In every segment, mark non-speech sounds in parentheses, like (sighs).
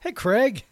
Hey, Craig.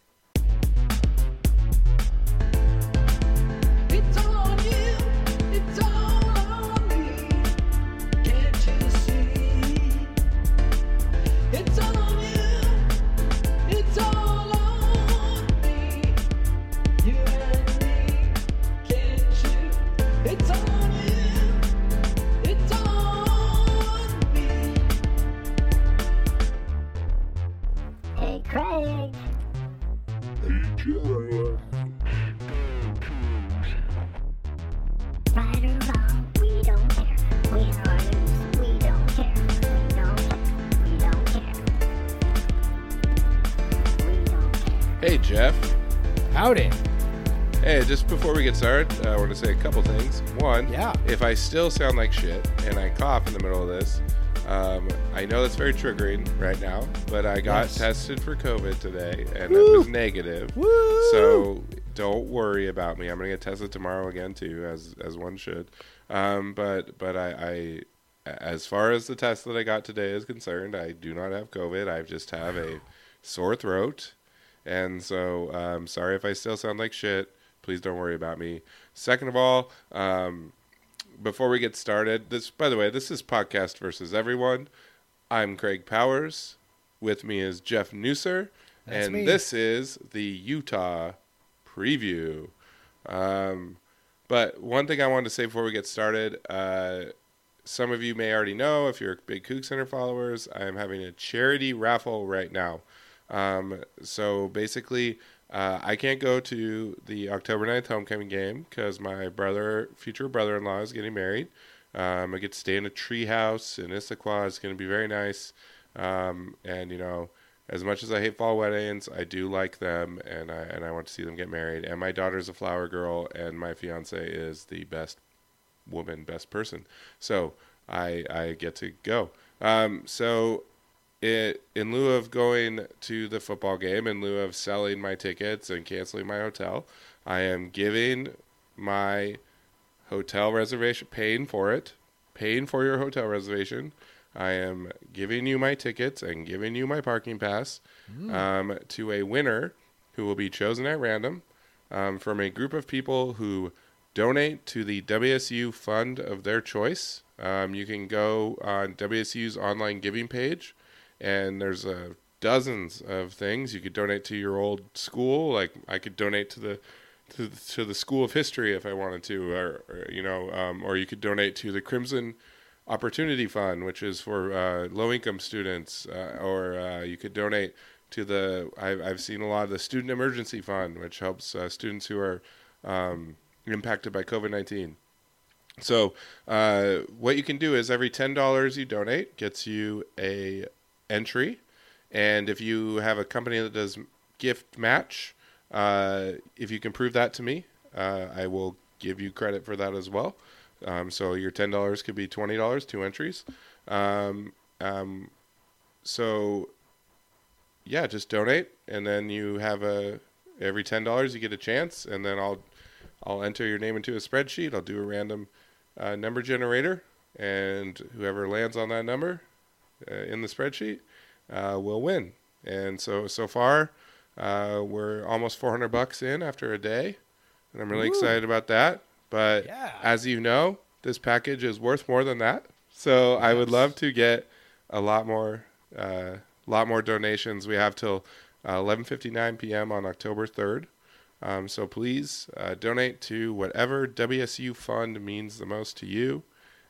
Get started, I want to say a couple things. One, Yeah. if I still sound like shit and I cough in the middle of this, um, I know that's very triggering right now, but I got Yes. tested for COVID today and Woo. it was negative. Woo! So don't worry about me. I'm gonna get tested tomorrow again too, as as one should. Um, but but I, I, as far as the test that I got today is concerned, I do not have COVID. I just have a sore throat, and so um, sorry if I still sound like shit. Please don't worry about me. Second of all, um, before we get started, this by the way, this is podcast versus everyone. I'm Craig Powers. With me is Jeff Nusser, That's and me. this is the Utah preview. Um, but one thing I wanted to say before we get started, uh, some of you may already know if you're big CougCenter followers, I am having a charity raffle right now. Um, so basically, uh, I can't go to the October 9th homecoming game because my brother, future brother-in-law, is getting married. Um, I get to stay in a tree house in Issaquah. It's going to be very nice. Um, and you know, as much as I hate fall weddings, I do like them, and I and I want to see them get married. And my daughter's a flower girl, and my fiance is the best woman, best person. So I I get to go. Um, so it in lieu of going to the football game, in lieu of selling my tickets and canceling my hotel, I am giving my hotel reservation, paying for it, paying for your hotel reservation. I am giving you my tickets and giving you my parking pass um, to a winner who will be chosen at random um, from a group of people who donate to the WSU fund of their choice. Um, you can go on WSU's online giving page, and there's uh, dozens of things you could donate to your old school. Like I could donate to the to, to the School of History if I wanted to, or, or you know, um, or you could donate to the Crimson Opportunity Fund, which is for uh, low income students, uh, or uh, you could donate to the. I've, I've seen a lot of the Student Emergency Fund, which helps uh, students who are um, impacted by COVID nineteen. So uh, what you can do is every ten dollars you donate gets you a entry, and if you have a company that does gift match, uh, if you can prove that to me, uh, I will give you credit for that as well. Um, so your ten dollars could be twenty dollars, two entries. Um, um, so yeah, just donate, and then you have a every ten dollars you get a chance, and then I'll I'll enter your name into a spreadsheet. I'll do a random uh, number generator, and whoever lands on that number in the spreadsheet uh, will win. And so so far, uh, we're almost 400 bucks in after a day, and I'm really Woo. excited about that. But Yeah. as you know, this package is worth more than that. So I would love to get a lot more, uh, lot more donations. We have till uh, 11:59 p.m. on October 3rd. Um, so please uh, donate to whatever WSU fund means the most to you,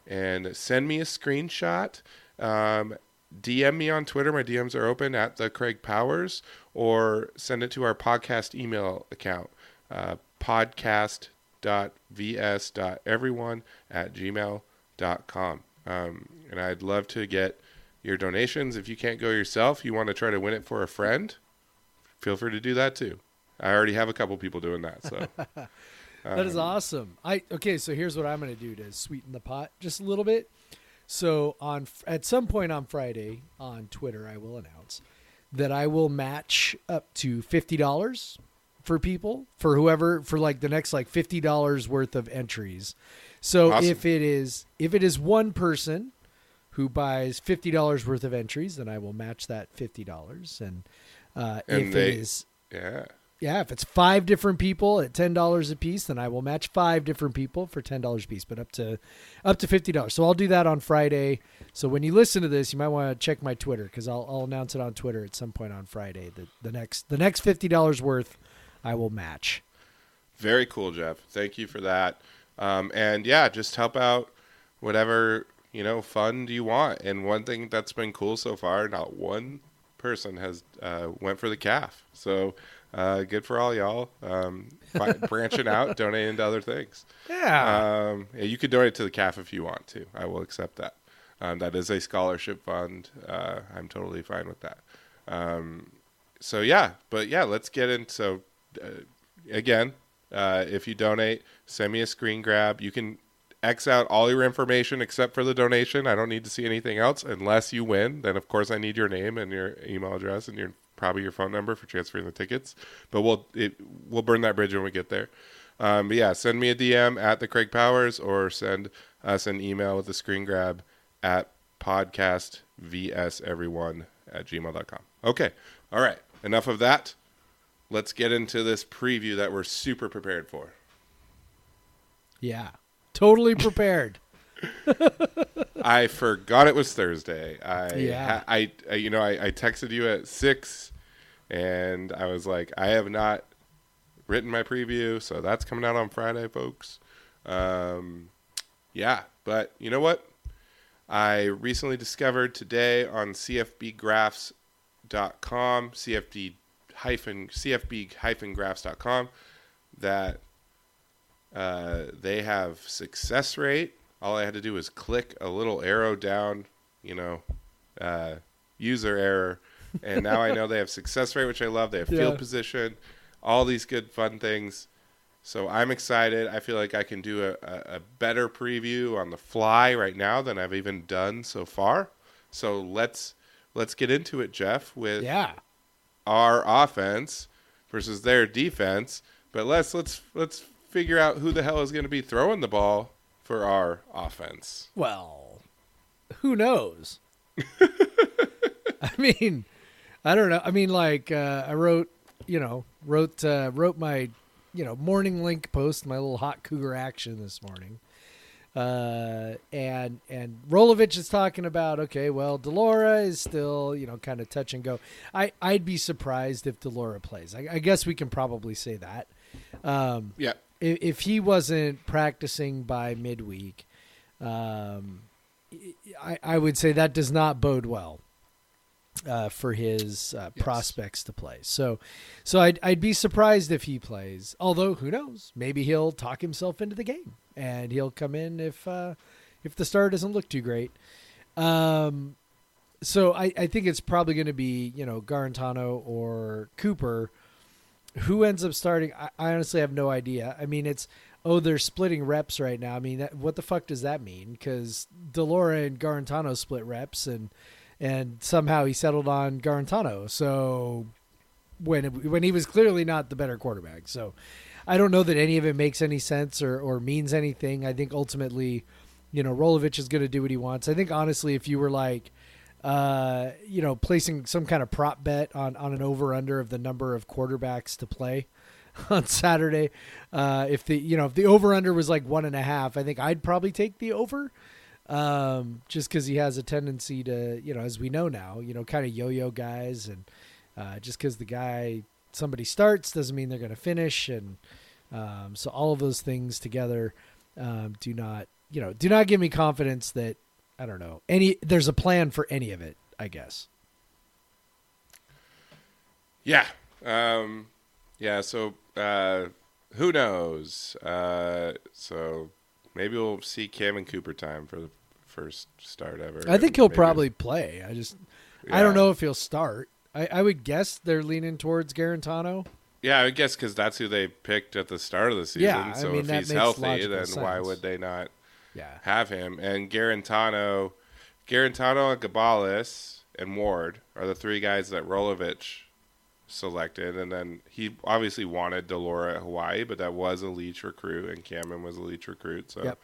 and send me a screenshot. Um, DM me on Twitter. My DMs are open at the Craig Powers, or send it to our podcast email account, uh, podcast.vs.everyone at gmail.com. Um, and I'd love to get your donations. If you can't go yourself, you want to try to win it for a friend, feel free to do that too. I already have a couple people doing that. So (laughs) That is awesome. I okay, so here's what I'm going to do to sweeten the pot just a little bit. So on at some point on Friday on Twitter, I will announce that I will match up to fifty dollars for people for whoever for like the next like fifty dollars worth of entries. So Awesome. if it is if it is one person who buys fifty dollars worth of entries, then I will match that fifty dollars and Uh, And if they- it is, Yeah. Yeah, if it's five different people at ten dollars a piece, then I will match five different people for ten dollars a piece, but up to up to fifty dollars. So I'll do that on Friday. So when you listen to this, you might want to check my Twitter because I'll, I'll announce it on Twitter at some point on Friday. The the next the next fifty dollars worth, I will match. Very cool, Jeff. Thank you for that. Um, and yeah, just help out whatever you know fund you want. And one thing that's been cool so far, not one person has uh, went for the calf. So uh, good for all y'all. Um, (laughs) branching out, donating to other things. Yeah. Um, yeah, you could donate to the calf if you want to. I will accept that. Um, that is a scholarship fund. Uh, I'm totally fine with that. Um, so yeah, but yeah, let's get into. So, uh, again, uh, if you donate, send me a screen grab. You can X out all your information except for the donation. I don't need to see anything else unless you win. Then of course I need your name and your email address and your probably your phone number for transferring the tickets. But we'll it, we'll burn that bridge when we get there. Um, but yeah, send me a DM at the Craig Powers or send us an email with a screen grab at podcast vs everyone at gmail.com. Okay. All right. Enough of that. Let's get into this preview that we're super prepared for. yeah. Totally prepared. (laughs) I forgot it was Thursday. I, Yeah. I, I- you know, I, I texted you at six, and I was like, I have not written my preview, so that's coming out on Friday, folks. Um, yeah, but you know what? I recently discovered today on CFBgraphs.com, CFD hyphen CFB hyphen graphs.com, that uh, they have success rate. All I had to do was click a little arrow down, you know, uh, user error, and now I know they have success rate, which I love. They have field position, all these good fun things. So I'm excited. I feel like I can do a, a, a better preview on the fly right now than I've even done so far. So let's let's get into it, Jeff, with Yeah. our offense versus their defense. But let's let's let's figure out who the hell is going to be throwing the ball for our offense. Well, who knows? (laughs) I mean, I don't know. I mean, like uh, I wrote, you know, wrote uh, wrote my, you know, morning link post, my little hot cougar action this morning. Uh, and and Rolovich is talking about okay, well, de Laura is still you know kind of touch and go. I I'd be surprised if de Laura plays. I, I guess we can probably say that. Um, Yeah. If, if he wasn't practicing by midweek, um, I, I would say that does not bode well uh, for his uh, Yes. prospects to play. So, so I'd, I'd be surprised if he plays. Although who knows? Maybe he'll talk himself into the game and he'll come in if uh, if the start doesn't look too great. Um, so I, I think it's probably going to be you know Guarantano or Cooper. Who ends up starting? I, I honestly have no idea. I mean, it's oh they're splitting reps right now. I mean, that, what the fuck does that mean? Because de Laura and Guarantano split reps, and and somehow he settled on Guarantano. So when it, when he was clearly not the better quarterback, so I don't know that any of it makes any sense or or means anything. I think ultimately, you know, Rolovich is going to do what he wants. I think honestly, if you were like uh, you know, placing some kind of prop bet on, on an over under of the number of quarterbacks to play (laughs) on Saturday. Uh, if the you know if the over under was like one and a half, I think I'd probably take the over. Um, just because he has a tendency to, you know, as we know now, you know, kind of yo-yo guys, and uh, just because the guy somebody starts doesn't mean they're going to finish, and um, so all of those things together um, do not, you know, do not give me confidence that I don't know any. There's a plan for any of it. I guess. Yeah. Um, yeah. So uh, who knows? Uh, so maybe we'll see Cammon Cooper time for the first start ever. I think he'll Maybe- probably play. I just I don't know if he'll start. I, I would guess they're leaning towards Guarantano. Yeah, I guess because that's who they picked at the start of the season. Yeah, I so mean, if that he's makes healthy, then why would they not Yeah. have him? And Guarantano, Guarantano, Gabalis, and Ward are the three guys that Rolovich selected. And then he obviously wanted de Laura at Hawaii, but that was a Leach recruit, and Cammon was a Leach recruit. So Yep.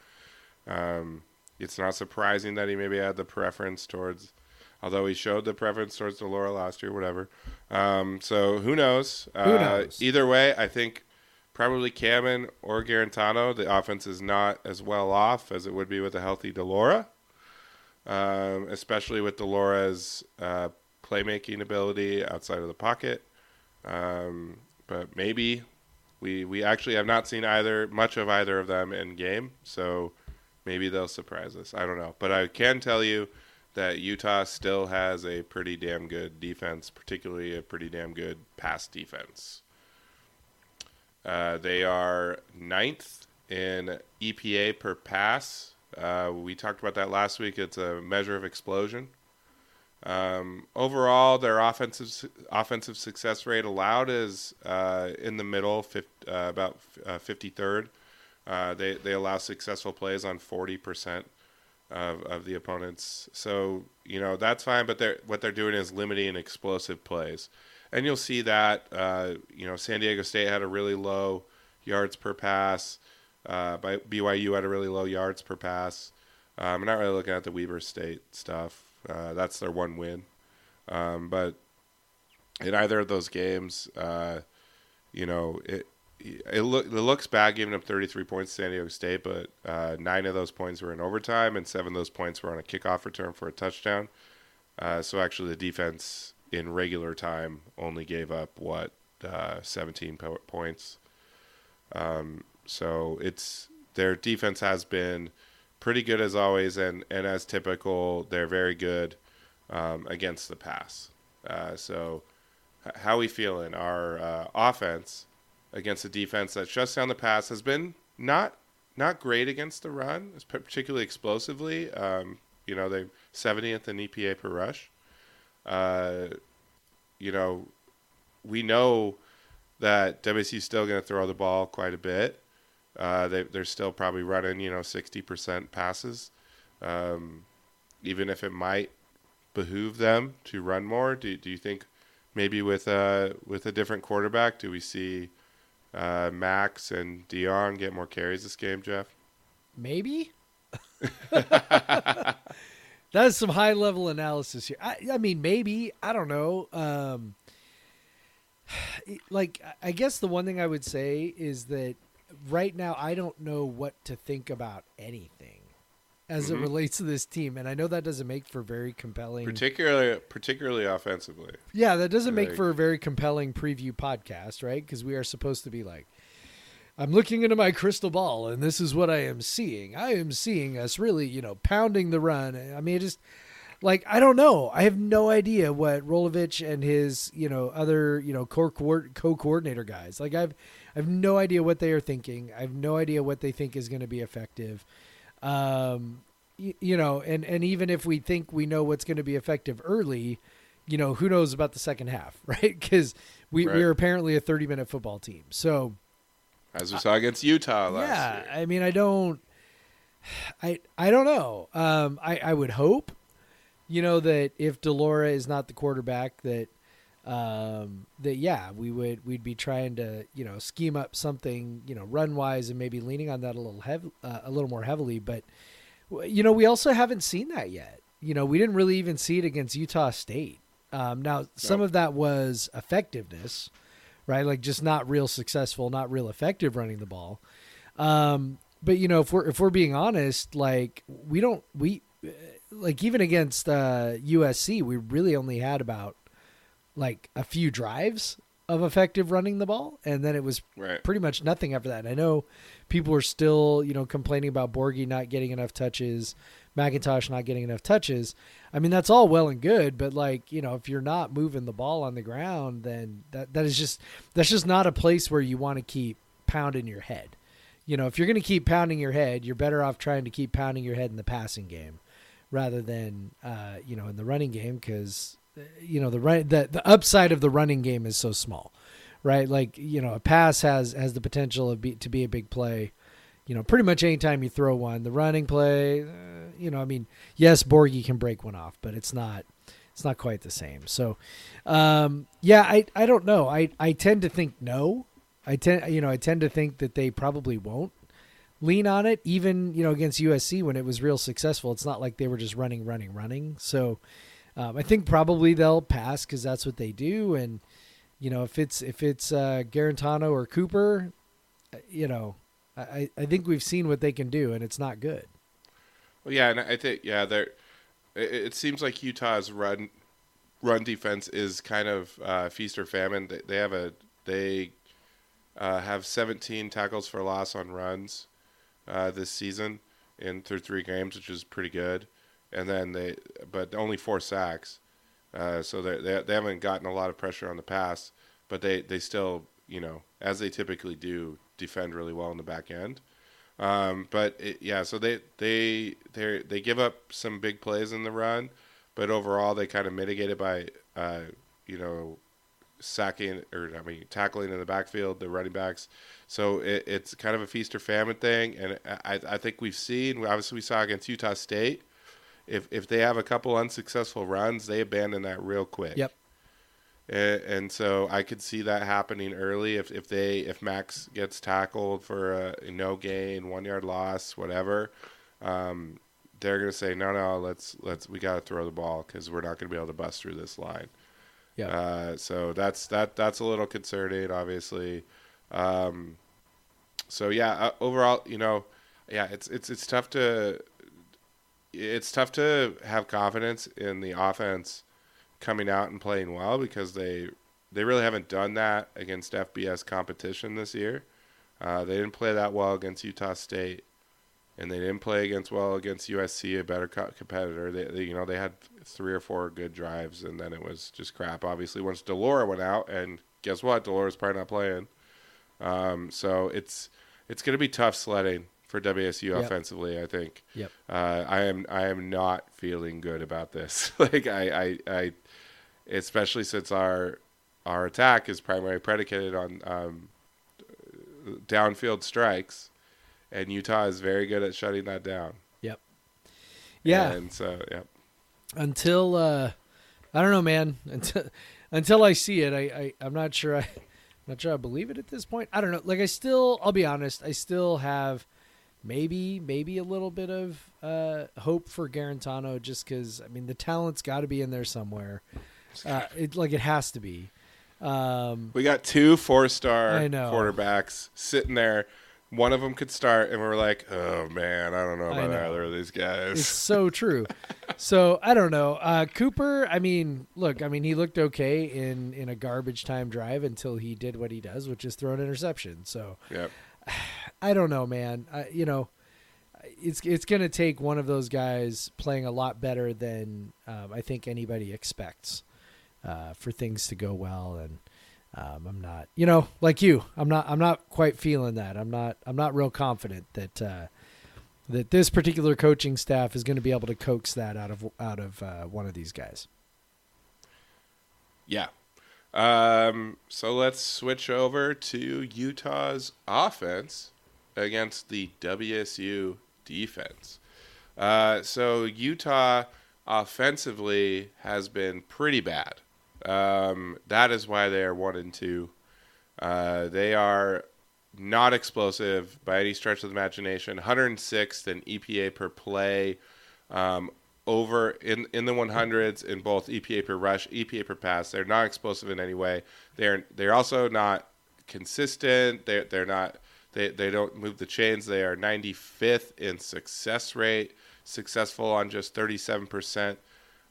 um, it's not surprising that he maybe had the preference towards Although he showed the preference towards de Laura last year, whatever. Um, so who knows? Who Uh, knows? Either way, I think probably Cammon or Guarantano. The offense is not as well off as it would be with a healthy de Laura, um, especially with de Laura's uh, playmaking ability outside of the pocket. Um, but maybe we we actually have not seen either much of either of them in game, so maybe they'll surprise us. I don't know, but I can tell you that Utah still has a pretty damn good defense, particularly a pretty damn good pass defense. Uh, they are ninth in EPA per pass. Uh, we talked about that last week. It's a measure of explosion. Um, overall, their offensive offensive success rate allowed is uh, in the middle, fif- uh, about fifty third. Uh, they they allow successful plays on forty percent of, of the opponents. So you know that's fine, but they're what they're doing is limiting explosive plays, and you'll see that. Uh, you know, San Diego State had a really low yards per pass. Uh, by BYU had a really low yards per pass. Um, I'm not really looking at the Weber State stuff. Uh, that's their one win. Um, but in either of those games, uh, you know, it it, look, it looks bad giving up 33 points to San Diego State, but uh, nine of those points were in overtime, and seven of those points were on a kickoff return for a touchdown. Uh, so actually, the defense in regular time only gave up what uh, 17 po- points. Um, so it's their defense has been pretty good as always, and, and as typical, they're very good um, against the pass. Uh, so, how we feeling? Our uh, offense against a defense that shuts down the pass has been not not great against the run, particularly explosively. Um, you know, they're 70th in EPA per rush. Uh, you know, we know that WSU's still going to throw the ball quite a bit. Uh, they, they're still probably running, you know, 60% passes. Um, even if it might behoove them to run more, do, do you think maybe with a, with a different quarterback, do we see uh, Max and Deon get more carries this game, Jeff? Maybe. (laughs) (laughs) That's some high level analysis here. I, I mean, maybe I don't know. Um, (sighs) like, I guess the one thing I would say is that right now I don't know what to think about anything as it Mhm. relates to this team, and I know that doesn't make for very compelling. Particularly, particularly offensively. Yeah, that doesn't make Like- for a very compelling preview podcast, right? Because we are supposed to be like, I'm looking into my crystal ball, and this is what I am seeing. I am seeing us really, you know, pounding the run. I mean, just like I don't know. I have no idea what Rolovich and his, you know, other, you know, co coordinator guys. Like I've, I have no idea what they are thinking. I have no idea what they think is going to be effective. Um, you, you know, and and even if we think we know what's going to be effective early, you know, who knows about the second half, (laughs) right? Because we Right. we're apparently a 30 minute football team. So As we saw against Utah last yeah, year. I mean, I don't, (sighs) I I don't know. Um, I I would hope, you know, that if de Laura is not the quarterback, that um that yeah we would we'd be trying to you know scheme up something you know run wise and maybe leaning on that a little heavy uh, a little more heavily but you know we also haven't seen that yet you know we didn't really even see it against utah state um now some No. of that was effectiveness right? Like just not real successful not real effective running the ball. Um but you know if we're if we're being honest like we don't we like even against uh usc we really only had about like a few drives of effective running the ball and then it was Right. pretty much nothing after that. And i know people are still you know complaining about Borghi not getting enough touches mcintosh not getting enough touches. I mean that's all well and good but like you know if you're not moving the ball on the ground then that that is just that's just not a place where you want to keep pounding your head. You know if you're going to keep pounding your head you're better off trying to keep pounding your head in the passing game rather than uh, you know in the running game because you know the run the, the upside of the running game is so small right? Like you know a pass has has the potential of be, to be a big play you know pretty much anytime you throw one the running play uh, you know i mean yes Borghi can break one off but it's not it's not quite the same. So um yeah i i don't know. I i tend to think no. I tend you know i tend to think that they probably won't lean on it even you know against usc when it was real successful. It's not like they were just running running running. So Um, I think probably they'll pass because that's what they do, and you know if it's if it's uh, Guarantano or Cooper, uh, you know, I, I think we've seen what they can do, and it's not good. Well, yeah, and I think yeah, they're. It, it seems like Utah's run run defense is kind of uh, feast or famine. They, they have a they uh, have 17 tackles for loss on runs uh, this season in through three games, which is pretty good. And then they, but only four sacks, uh, so they, they they haven't gotten a lot of pressure on the pass, but they they still you know as they typically do defend really well in the back end. Um, but it, yeah, so they they they they give up some big plays in the run, but overall they kind of mitigate it by uh, you know sacking or I mean tackling in the backfield, the running backs. So it, it's kind of a feast or famine thing, and I, I think we've seen obviously we saw against Utah State. If if they have a couple unsuccessful runs, they abandon that real quick. Yep. And, and so I could see that happening early if, if they if Max gets tackled for a, no gain, one yard loss, whatever. Um, they're gonna say no, no, let's let's we got to throw the ball because we're not gonna be able to bust through this line. Yeah. Uh, so that's that that's a little concerning, obviously. Um, so yeah, uh, overall, you know, yeah, it's it's it's tough to it's tough to have confidence in the offense coming out and playing well because they they really haven't done that against FBS competition this year. Uh, they didn't play that well against Utah State, and they didn't play against well against USC, a better co- competitor. They, they you know they had three or four good drives, and then it was just crap. Obviously, once de Laura went out, and guess what? de Laura's probably not playing. Um, so it's it's going to be tough sledding for WSU Yep. offensively. I think. Yep. Uh, I am I am not feeling good about this. (laughs) like I, I I especially since our our attack is primarily predicated on um, downfield strikes, and Utah is very good at shutting that down. Yep. Yeah. and so yeah, until uh I don't know, man. (laughs) Until until I see it, I, I I'm not sure. I (laughs) not sure I believe it at this point. I don't know. Like I still, I'll be honest. I still have maybe maybe a little bit of uh hope for Guarantano, just because I mean the talent's got to be in there somewhere. Uh, it like it has to be. Um, we got two four star quarterbacks sitting there. One of them could start, and we're like, oh man, I don't know about know. either of these guys. It's so true. so I don't know. Uh, Cooper. I mean, look. I mean, he looked okay in in a garbage time drive until he did what he does, which is throw an interception. So Yep. (sighs) I don't know, man. I, you know, it's it's gonna take one of those guys playing a lot better than um, I think anybody expects uh, for things to go well. And um, I'm not, you know, like you, I'm not I'm not quite feeling that. I'm not I'm not real confident that. Uh, that this particular coaching staff is going to be able to coax that out of out of uh, one of these guys. Yeah. Um, so let's switch over to Utah's offense against the WSU defense. Uh, so Utah offensively has been pretty bad. Um, that is why they are one and two. Uh, they are not explosive by any stretch of the imagination. 106th in EPA per play, um, over in in the 100s in both EPA per rush, EPA per pass. They're not explosive in any way. They're they're also not consistent. They're they're not they they don't move the chains. They are 95th in success rate, successful on just 37%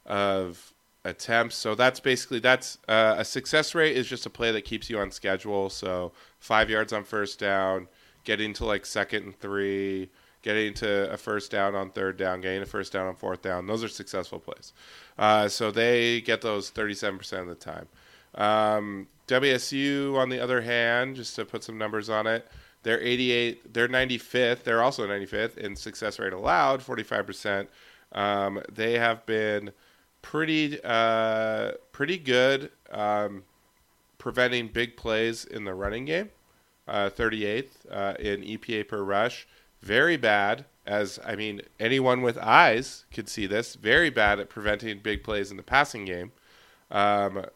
of attempts. So that's basically that's uh, a success rate is just a play that keeps you on schedule. So five yards on first down, getting to like second and three, getting to a first down on third down, getting a first down on fourth down. Those are successful plays. Uh, so they get those 37% of the time. Um, WSU, on the other hand, just to put some numbers on it, they're 88, they're 95th. They're also 95th in success rate allowed, 45%. Um, they have been pretty uh, pretty good um, preventing big plays in the running game. Uh, 38th uh, in EPA per rush. Very bad, as I mean, anyone with eyes could see this. Very bad at preventing big plays in the passing game. Um,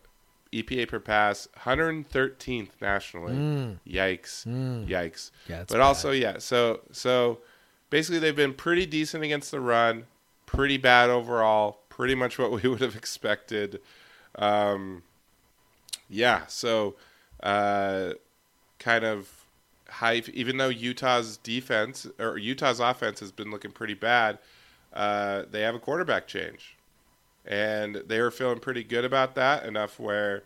EPA per pass, 113th nationally. Mm. Yikes! Mm. Yikes! Yeah, but also, yeah. So so basically, they've been pretty decent against the run, pretty bad overall, pretty much what (laughs) we would have expected. Um, yeah, so uh, kind of Even though Utah's defense or Utah's offense has been looking pretty bad, uh, they have a quarterback change, and they were feeling pretty good about that enough where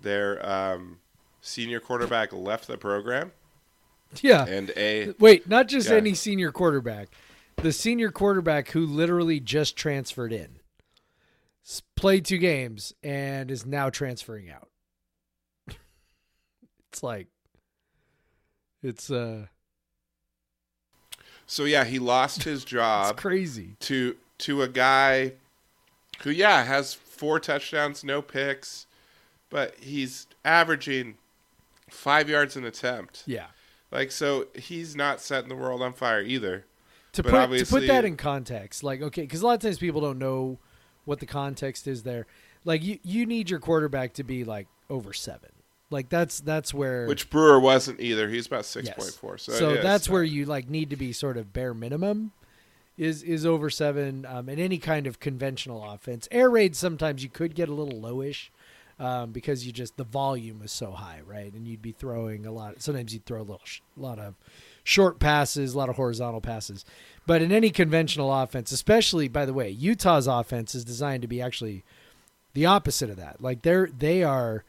their um, senior quarterback left the program, Yeah. and a Wait, not just Yeah. any senior quarterback. The senior quarterback who literally just transferred in, played two games, and is now transferring out. (laughs) it's like, it's uh, so yeah, he lost his (laughs) it's job. crazy. to to a guy who yeah has four touchdowns no picks but he's averaging five yards an attempt Yeah. like so he's not setting the world on fire either To But put to put that in context, like okay, because a lot of times people don't know what the context is there. Like you, you need your quarterback to be like over seven. Like that's that's where which brewer wasn't either he's about 6.4 Yes. so, so is. that's where you like need to be sort of bare minimum is is over seven um, in any kind of conventional offense. Air raid sometimes you could get a little lowish um, because you just the volume was so high, right? And you'd be throwing a lot. Sometimes you'd throw a little sh- lot of short passes, a lot of horizontal passes. But in any conventional offense, especially by the way, Utah's offense is designed to be actually the opposite of that. Like they're they are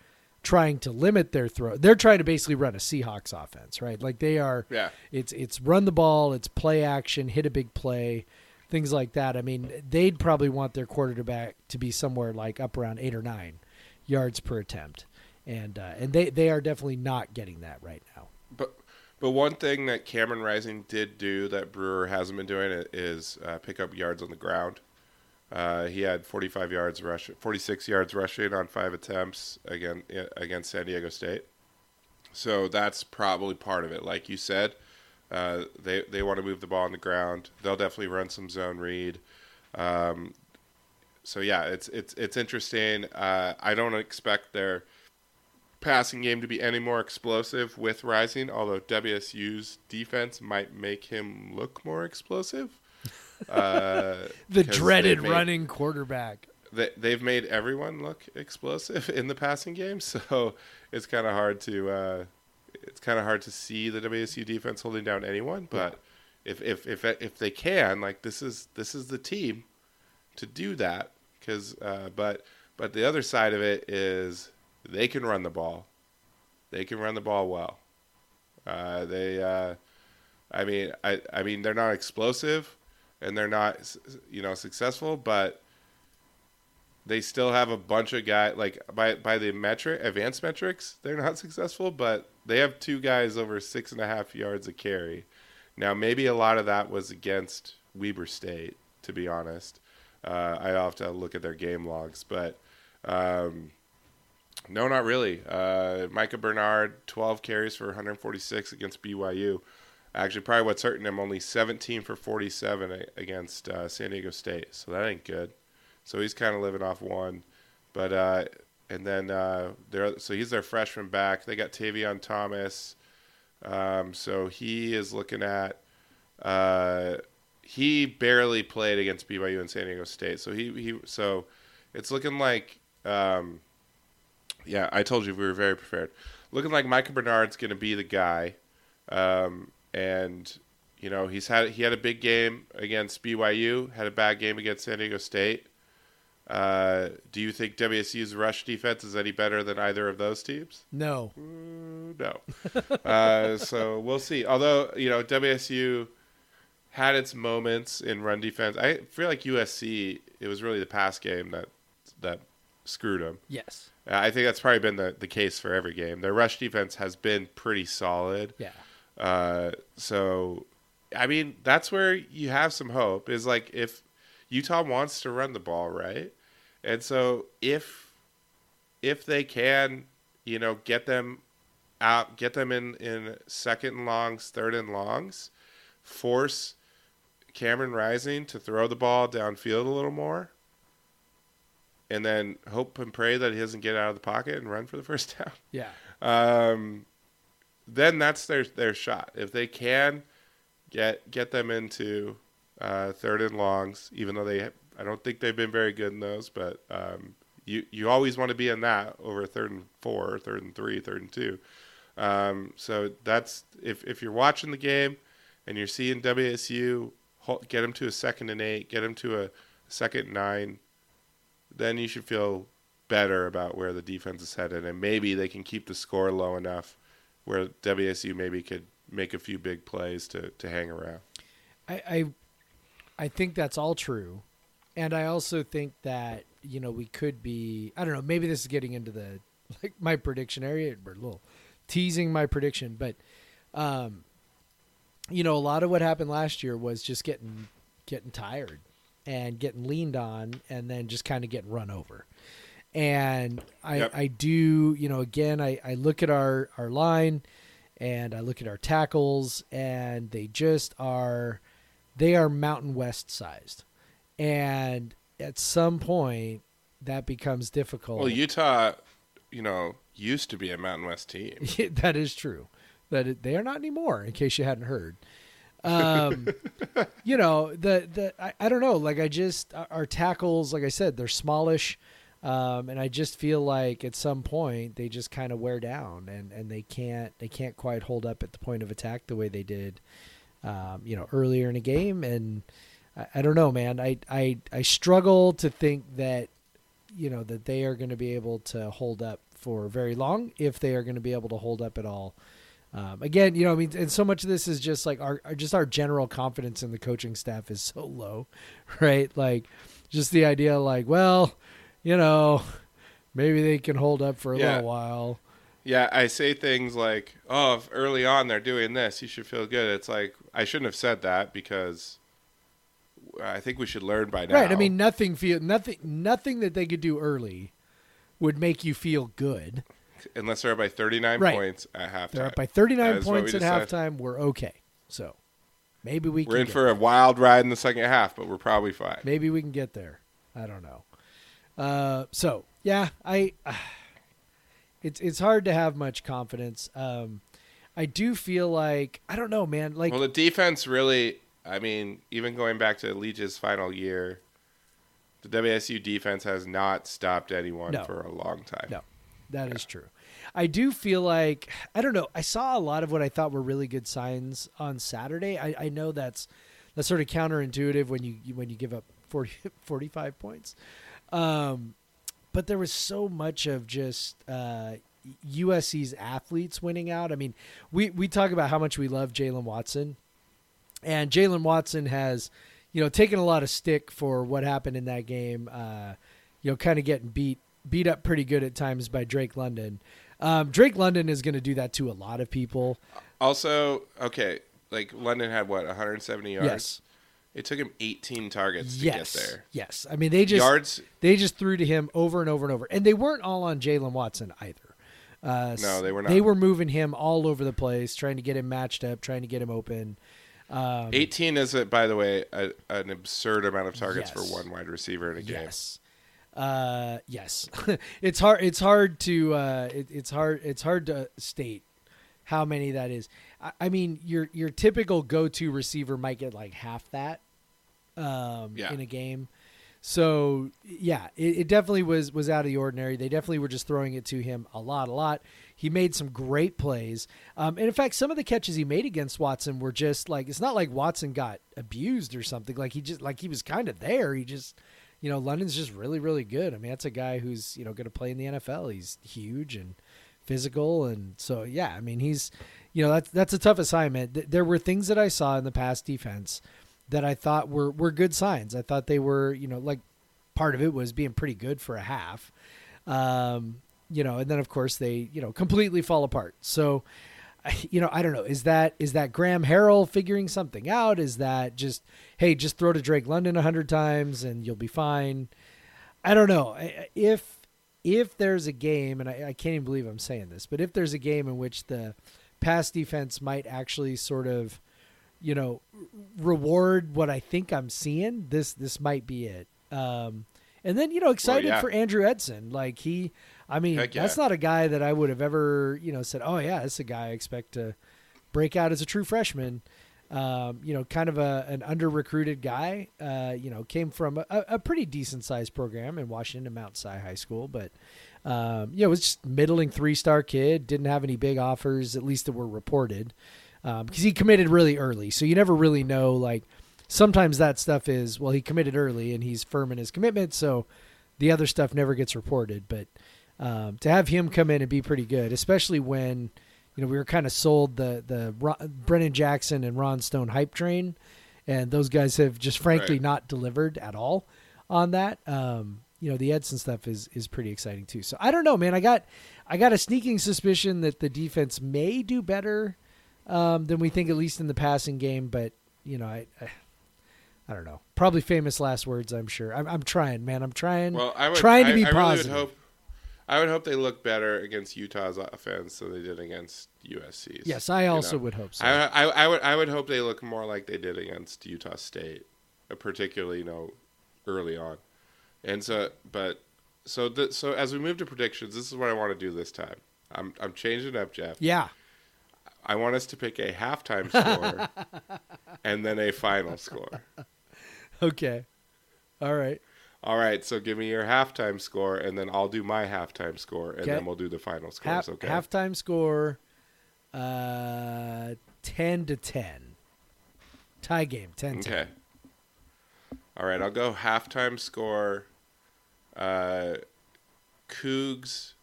trying to limit their throw. They're trying to basically run a Seahawks offense, right? Like they are yeah it's it's run the ball, it's play action, hit a big play, things like that. I mean, they'd probably want their quarterback to be somewhere like up around 8 or 9 yards per attempt. And uh, and they they are definitely not getting that right now. but but one thing that Cameron Rising did do that Brewer hasn't been doing it is uh, pick up yards on the ground. Uh, he had 45 yards rush, 46 yards rushing on five attempts again against San Diego State. So that's probably part of it. Like you said, uh, they they want to move the ball on the ground. They'll definitely run some zone read. Um, so yeah, it's it's it's interesting. Uh, I don't expect their passing game to be any more explosive with Rising, although WSU's defense might make him look more explosive. Uh, The dreaded made- running quarterback. they, they've made everyone look explosive (laughs) in the passing game, so it's kind of hard to uh, it's kind of hard to see the WSU defense holding down anyone. But if, if if if they can, like this is this is the team to do that. Because uh, but but the other side of it is they can run the ball, they can run the ball well. Uh, they uh, I mean I I mean they're not explosive and they're not you know successful, but they still have a bunch of guys like by by the metric advanced metrics they're not successful but they have two guys over six and a half yards a carry. Now maybe a lot of that was against weber state to be honest. Uh, i'd have to look at their game logs but um, no not really. Uh, micah bernard 12 carries for 146 against byu actually probably what's hurting him only 17 for 47 against uh, san diego state so that ain't good so he's kind of living off one. But uh, and then uh, they're so he's their freshman back. They got Tavion Thomas. Um, so he is looking at. Uh, he barely played against BYU and San Diego State. So he he so it's looking like. Um, yeah, I told you we were very prepared. Looking like Micah Bernard's going to be the guy, um, and you know he's had he had a big game against BYU, had a bad game against San Diego State. Uh, do you think WSU's rush defense is any better than either of those teams? No. Mm, No. (laughs) uh, so we'll see. Although you know WSU had its moments in run defense. I feel like USC. It was really the pass game that that screwed them. Yes. I think that's probably been the, the case for every game. Their rush defense has been pretty solid. Yeah. Uh, so, I mean, that's where you have some hope. Is like if Utah wants to run the ball, right? And so if if they can, you know, get them out, get them in in second and longs, third and longs, force Cameron Rising to throw the ball downfield a little more. And then hope and pray that he doesn't get out of the pocket and run for the (laughs) first down Yeah. um, then that's their their shot. If they can get get them into uh, third and longs, even though they I don't think they've been very good in those, but um, you you always want to be in that over third and four, third and three, third and two. Um, so that's if if you're watching the game and you're seeing WSU get them to a second and eight, get them to a second nine, then you should feel better about where the defense is headed, and maybe they can keep the score low enough where WSU maybe could make a few big plays to to hang around. I, I I think that's all true, and I also think that you know we could be. I don't know. Maybe this is getting into the (laughs) like my prediction area. We're a little teasing my prediction, but um, you know, a lot of what happened last year was just getting getting tired and getting leaned on, and then just kind of getting run over. And I, Yep. I do, you know, again, I, I look at our, our line and I look at our tackles, and they just are, they are Mountain West sized. And at some point, that becomes difficult. Well, Utah, you know, used to be a Mountain West team. (laughs) that is true. That it, they are not anymore. In case you hadn't heard, um, (laughs) you know the the I, I don't know. Like I just our- our tackles, like I said, they're smallish, um, and I just feel like at some point they just kind of wear down and and they can't they can't quite hold up at the point of attack the way they did, um, you know, earlier in a game. And I, I don't know, man. I I I struggle to think that you know that they are going to be able to hold up for very long if they are going to be able to hold up at all. Um, again, you know, I mean, and so much of this is just like our, our just our general confidence in the coaching staff is so low, (laughs) right? Like, just the idea, like, well, you know, (laughs) maybe they can hold up for a Yeah. little while. Yeah, I say things like, "Oh, if early on they're doing this, you should feel good." It's like I shouldn't have said that because I think we should learn by now. Right. I mean, nothing feel nothing nothing that they could do early would make you feel good. unless they're up by 39 Right. points at halftime. They're up by 39 That is what points at just said. halftime. We're okay. So maybe we We're in for a wild ride in the second half, but we're probably fine. Maybe we can get there. I don't know. Uh, so yeah, I. (sighs) it's it's hard to have much confidence. Um, I do feel like I don't know, man. Like well, the defense really, I mean, even going back to Leach's final year, the WSU defense has not stopped anyone No. for a long time. No, that is true. I do feel like I don't know. I saw a lot of what I thought were really good signs on Saturday. I, I know that's that's sort of counterintuitive when you when you give up 40, (laughs) 45 points, um, but there was so much of just uh, USC's athletes winning out. I mean, we we talk about how much we love Jaylen Watson, and Jaylen Watson has you know taken a lot of stick for what happened in that game. Uh, you know, kind of getting beat beat up pretty good at times by Drake London. Um, Drake London is going to do that to a lot of people. Also, okay, like London had what 170 yards. Yes. It took him 18 targets to get there. Yes. I mean, they just Yards, they just threw to him over and over and over, and they weren't all on Jaylen Watson either. Uh, No, they were not. They were moving him all over the place, trying to get him matched up, trying to get him open. Um, 18 is, a, by the way, a, an absurd amount of targets Yes. for one wide receiver in a game. Yes. Uh, yes. (laughs) it's hard. It's hard to. Uh, it, it's hard. It's hard to state how many that is. I, I mean, your your typical go-to receiver might get like half that um, Yeah. in a game. So yeah, it, it definitely was was out of the ordinary. They definitely were just throwing it to him a lot, a lot. He made some great plays, um, and in fact, some of the catches he made against Watson were just like it's not like Watson got abused or something. Like he just like he was kind of there. He just, you know, London's just really, really good. I mean, that's a guy who's you know going to play in the NFL. He's huge and physical, and so yeah. I mean, he's, you know, that's that's a tough assignment. Th- There were things that I saw in the past defense that I thought were were good signs. I thought they were, you know, like part of it was being pretty good for a half. Um, you know, and then of course they, you know, completely fall apart. So, (laughs) you know, I don't know. Is that is that Graham Harrell figuring something out? Is that just hey, just throw to Drake London a hundred times and you'll be fine? I don't know. If if there's a game, and I, I can't even believe I'm saying this, but if there's a game in which the pass defense might actually sort of, you know, reward what I think I'm seeing, this this might be it. Um, and then you know, excited yeah. for Andrew Edson. Like he, I mean, yeah. that's not a guy that I would have ever you know said, oh yeah, this is a guy I expect to break out as a true freshman. Um, you know, kind of a an under recruited guy. Uh, you know, came from a, a pretty decent sized program in Washington, Mount Si High School, but um, you know, it was just middling three star kid. Didn't have any big offers, at least that were reported, because he committed really early. So you never really know. Like sometimes that stuff is well, he committed early and he's firm in his commitment, so the other stuff never gets reported. But um, to have him come in and be pretty good, especially when you know we were kind of sold the the Ron, Brennan Jackson and Ron Stone hype train, and those guys have just frankly Right. not delivered at all on that. Um, you know the Edson stuff is is pretty exciting too. So I don't know, man. I got I got a sneaking suspicion that the defense may do better um, than we think, at least in the passing game. But you know, I, I I don't know. Probably famous last words. I'm sure. I'm, I'm trying, man. I'm trying. Well, I would trying to I, be I positive. would hope. I would hope they look better against Utah's offense than they did against USC's. yes, I also know. would hope so. I, I, I would I would hope they look more like they did against Utah State, uh, particularly you know early on, and so but so th- so as we move to predictions, this is what I want to do this time. I'm I'm changing up, Jeff. yeah. I want us to pick a halftime (laughs) score and then a final score. Okay. All right. All right, so give me your halftime score, and then I'll do my halftime score, and Okay. then we'll do the final scores. okay. Halftime score, uh, ten to ten. Tie game, 10 10. Okay. All right, I'll go halftime score. Uh, Cougs.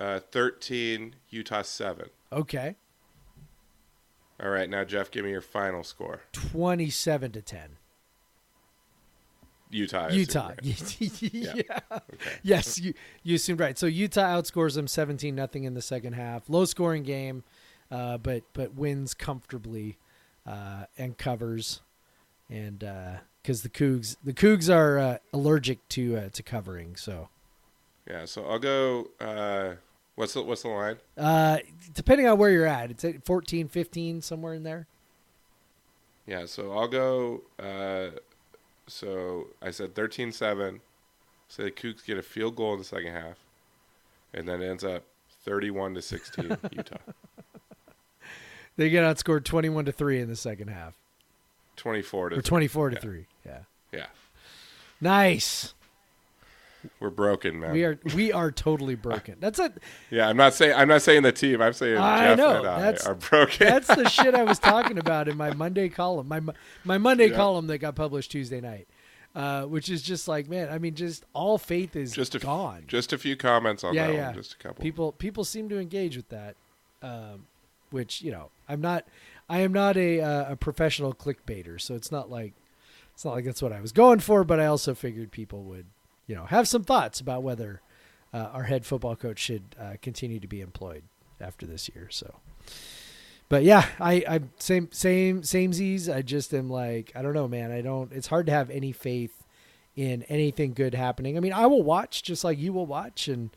Uh, thirteen, Utah seven. Okay. All right, now Jeff, give me your final score. Twenty-seven to ten. Utah. Utah. right? (laughs) yeah. Okay. Yes, you you assumed right. So Utah outscores them seventeen nothing in the second half. Low scoring game, uh, but but wins comfortably uh, and covers, and because the Cougs the Cougs are uh, allergic to uh, to covering. So Yeah, so I'll go. What's the what's the line? uh, depending on where you're at, it's at 14, 15, somewhere in there. Yeah, so I'll go. Uh, so I said 13-7. So the Cougs get a field goal in the second half, and then it ends up thirty-one to sixteen (laughs) Utah. They get outscored twenty one to three in the second half, Twenty-four to or three. twenty four to Yeah. three. Yeah, Yeah, nice. We're broken, man. We are we are totally broken. That's a (laughs) Yeah, I'm not saying I'm not saying the team. I'm saying I Jeff know, and I that's- are broken. That's the (laughs) shit I was talking about in my Monday column. My my Monday Yeah. column that got published Tuesday night, uh, which is just like, man, I mean, just all faith is just a gone. Just a few comments on Yeah, that yeah. one. Just a couple. people people seem to engage with that, um, which you know, I'm not. I am not a uh, a professional clickbaiter, so it's not like it's not like that's what I was going for. But I also figured people would, you know, have some thoughts about whether uh, our head football coach should uh, continue to be employed after this year. So, but yeah, I I same same samesies. I just am like I don't know, man. I don't. It's hard to have any faith in anything good happening. I mean, I will watch just like you will watch, and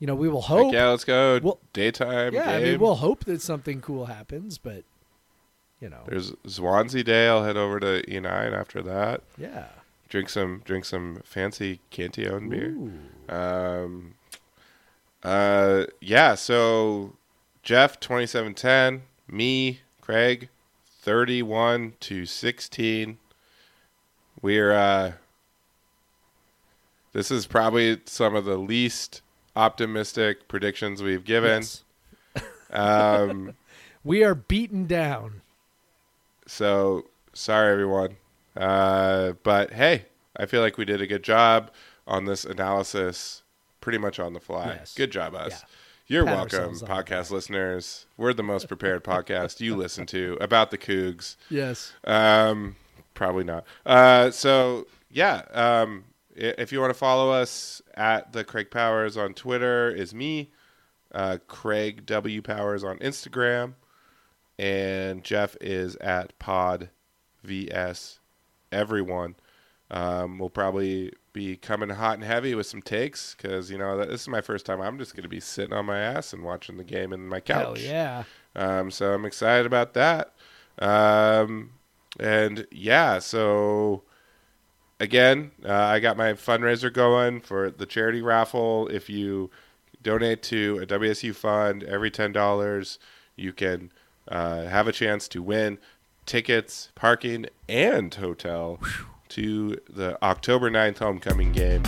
you know, we will Like, hope. yeah, let's go. Well, Daytime yeah, I mean, we'll hope that something cool happens, but you know, There's Swansea Day. I'll head over to E9 after that. yeah. Drink some drink some fancy Cantillon beer. Um, uh, yeah. So Jeff, twenty-seven ten. Me, Craig, thirty-one to sixteen. We're uh, this is probably some of the least optimistic predictions we've given. Yes. Um, (laughs) We are beaten down. so sorry, everyone. Uh, but hey, I feel like we did a good job on this analysis, pretty much on the fly. Yes. Good job, us. Yeah. You're Pat welcome, ourselves on the podcast listeners. We're the most prepared podcast you listen to about the Cougs. Yes. Um, probably not. Uh, so yeah, um, if you want to follow us at the Craig Powers on Twitter is me, uh, Craig W Powers on Instagram, and Jeff is at Pod VS Everyone. Um, we'll probably be coming hot and heavy with some takes because you know this is my first time. I'm just going to be sitting on my ass and watching the game in my couch. Hell yeah. Um, so I'm excited about that. Um, and yeah, so again, uh, I got my fundraiser going for the charity raffle. If you donate to a WSU fund every ten dollars, you can uh, have a chance to win tickets, parking, and hotel to the October 9th homecoming game.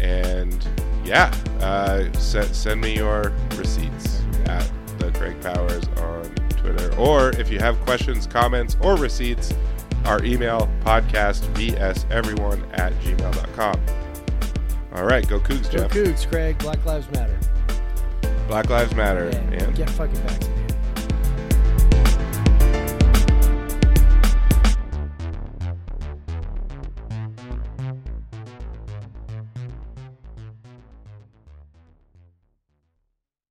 And yeah, uh, se- send me your receipts at the Craig Powers on Twitter. Or if you have questions, comments, or receipts, our email podcast vseveryone at gmail.com. All right, go Cougs, Go Jeff. Cougs, Craig. Black Lives Matter. Black Lives Matter. Yeah, and get fucking vaccinated.